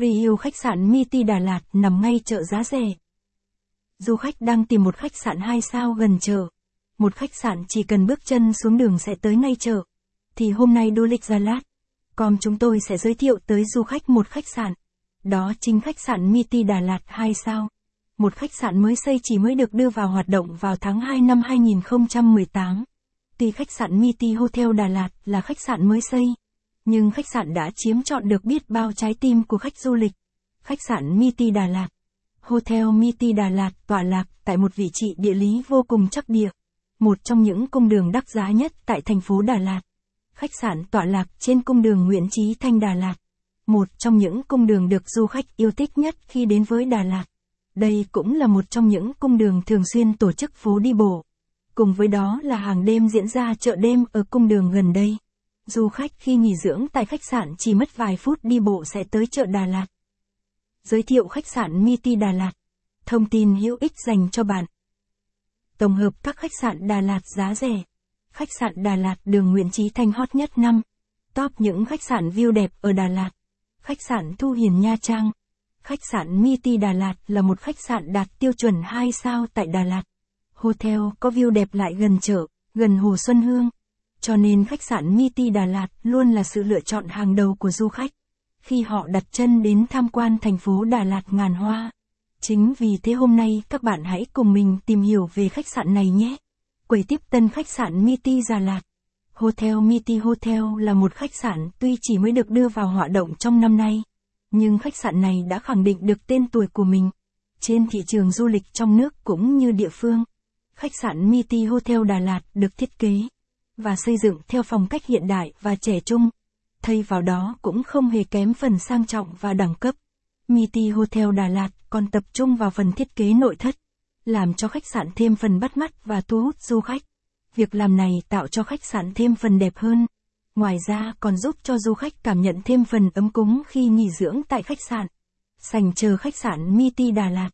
Review khách sạn Miti Đà Lạt nằm ngay chợ giá rẻ. Du khách đang tìm một khách sạn 2 sao gần chợ. Một khách sạn chỉ cần bước chân xuống đường sẽ tới ngay chợ. Thì hôm nay du lịch Gia Lạt, com chúng tôi sẽ giới thiệu tới du khách một khách sạn. Đó chính khách sạn Miti Đà Lạt 2 sao. Một khách sạn mới xây chỉ mới được đưa vào hoạt động vào tháng 2 năm 2018. Tuy khách sạn Miti Hotel Đà Lạt là khách sạn mới xây, nhưng khách sạn đã chiếm trọn được biết bao trái tim của khách du lịch. Khách sạn Miti Đà Lạt Hotel Miti Đà Lạt tọa lạc tại một vị trí địa lý vô cùng chắc địa, một trong những cung đường đắt giá nhất tại thành phố Đà Lạt. Khách sạn tọa lạc trên cung đường Nguyễn Chí Thanh Đà Lạt, một trong những cung đường được du khách yêu thích nhất khi đến với Đà Lạt. Đây cũng là một trong những cung đường thường xuyên tổ chức phố đi bộ. Cùng với đó là hàng đêm diễn ra chợ đêm ở cung đường gần đây. Du khách khi nghỉ dưỡng tại khách sạn chỉ mất vài phút đi bộ sẽ tới chợ Đà Lạt. Giới thiệu khách sạn Miti Đà Lạt. Thông tin hữu ích dành cho bạn. Tổng hợp các khách sạn Đà Lạt giá rẻ. Khách sạn Đà Lạt đường Nguyễn Trí Thanh hot nhất năm. Top những khách sạn view đẹp ở Đà Lạt. Khách sạn Thu Hiền Nha Trang. Khách sạn Miti Đà Lạt là một khách sạn đạt tiêu chuẩn 2 sao tại Đà Lạt. Hotel có view đẹp lại gần chợ, gần Hồ Xuân Hương. Cho nên khách sạn Miti Đà Lạt luôn là sự lựa chọn hàng đầu của du khách. Khi họ đặt chân đến tham quan thành phố Đà Lạt ngàn hoa. Chính vì thế hôm nay các bạn hãy cùng mình tìm hiểu về khách sạn này nhé. Quầy tiếp tân khách sạn Miti Đà Lạt. Hotel Miti Hotel là một khách sạn tuy chỉ mới được đưa vào hoạt động trong năm nay. Nhưng khách sạn này đã khẳng định được tên tuổi của mình. Trên thị trường du lịch trong nước cũng như địa phương. Khách sạn Miti Hotel Đà Lạt được thiết kế và xây dựng theo phong cách hiện đại và trẻ trung. Thay vào đó cũng không hề kém phần sang trọng và đẳng cấp. Miti Hotel Đà Lạt còn tập trung vào phần thiết kế nội thất, làm cho khách sạn thêm phần bắt mắt và thu hút du khách. Việc làm này tạo cho khách sạn thêm phần đẹp hơn. Ngoài ra còn giúp cho du khách cảm nhận thêm phần ấm cúng khi nghỉ dưỡng tại khách sạn. Sành chờ khách sạn Miti Đà Lạt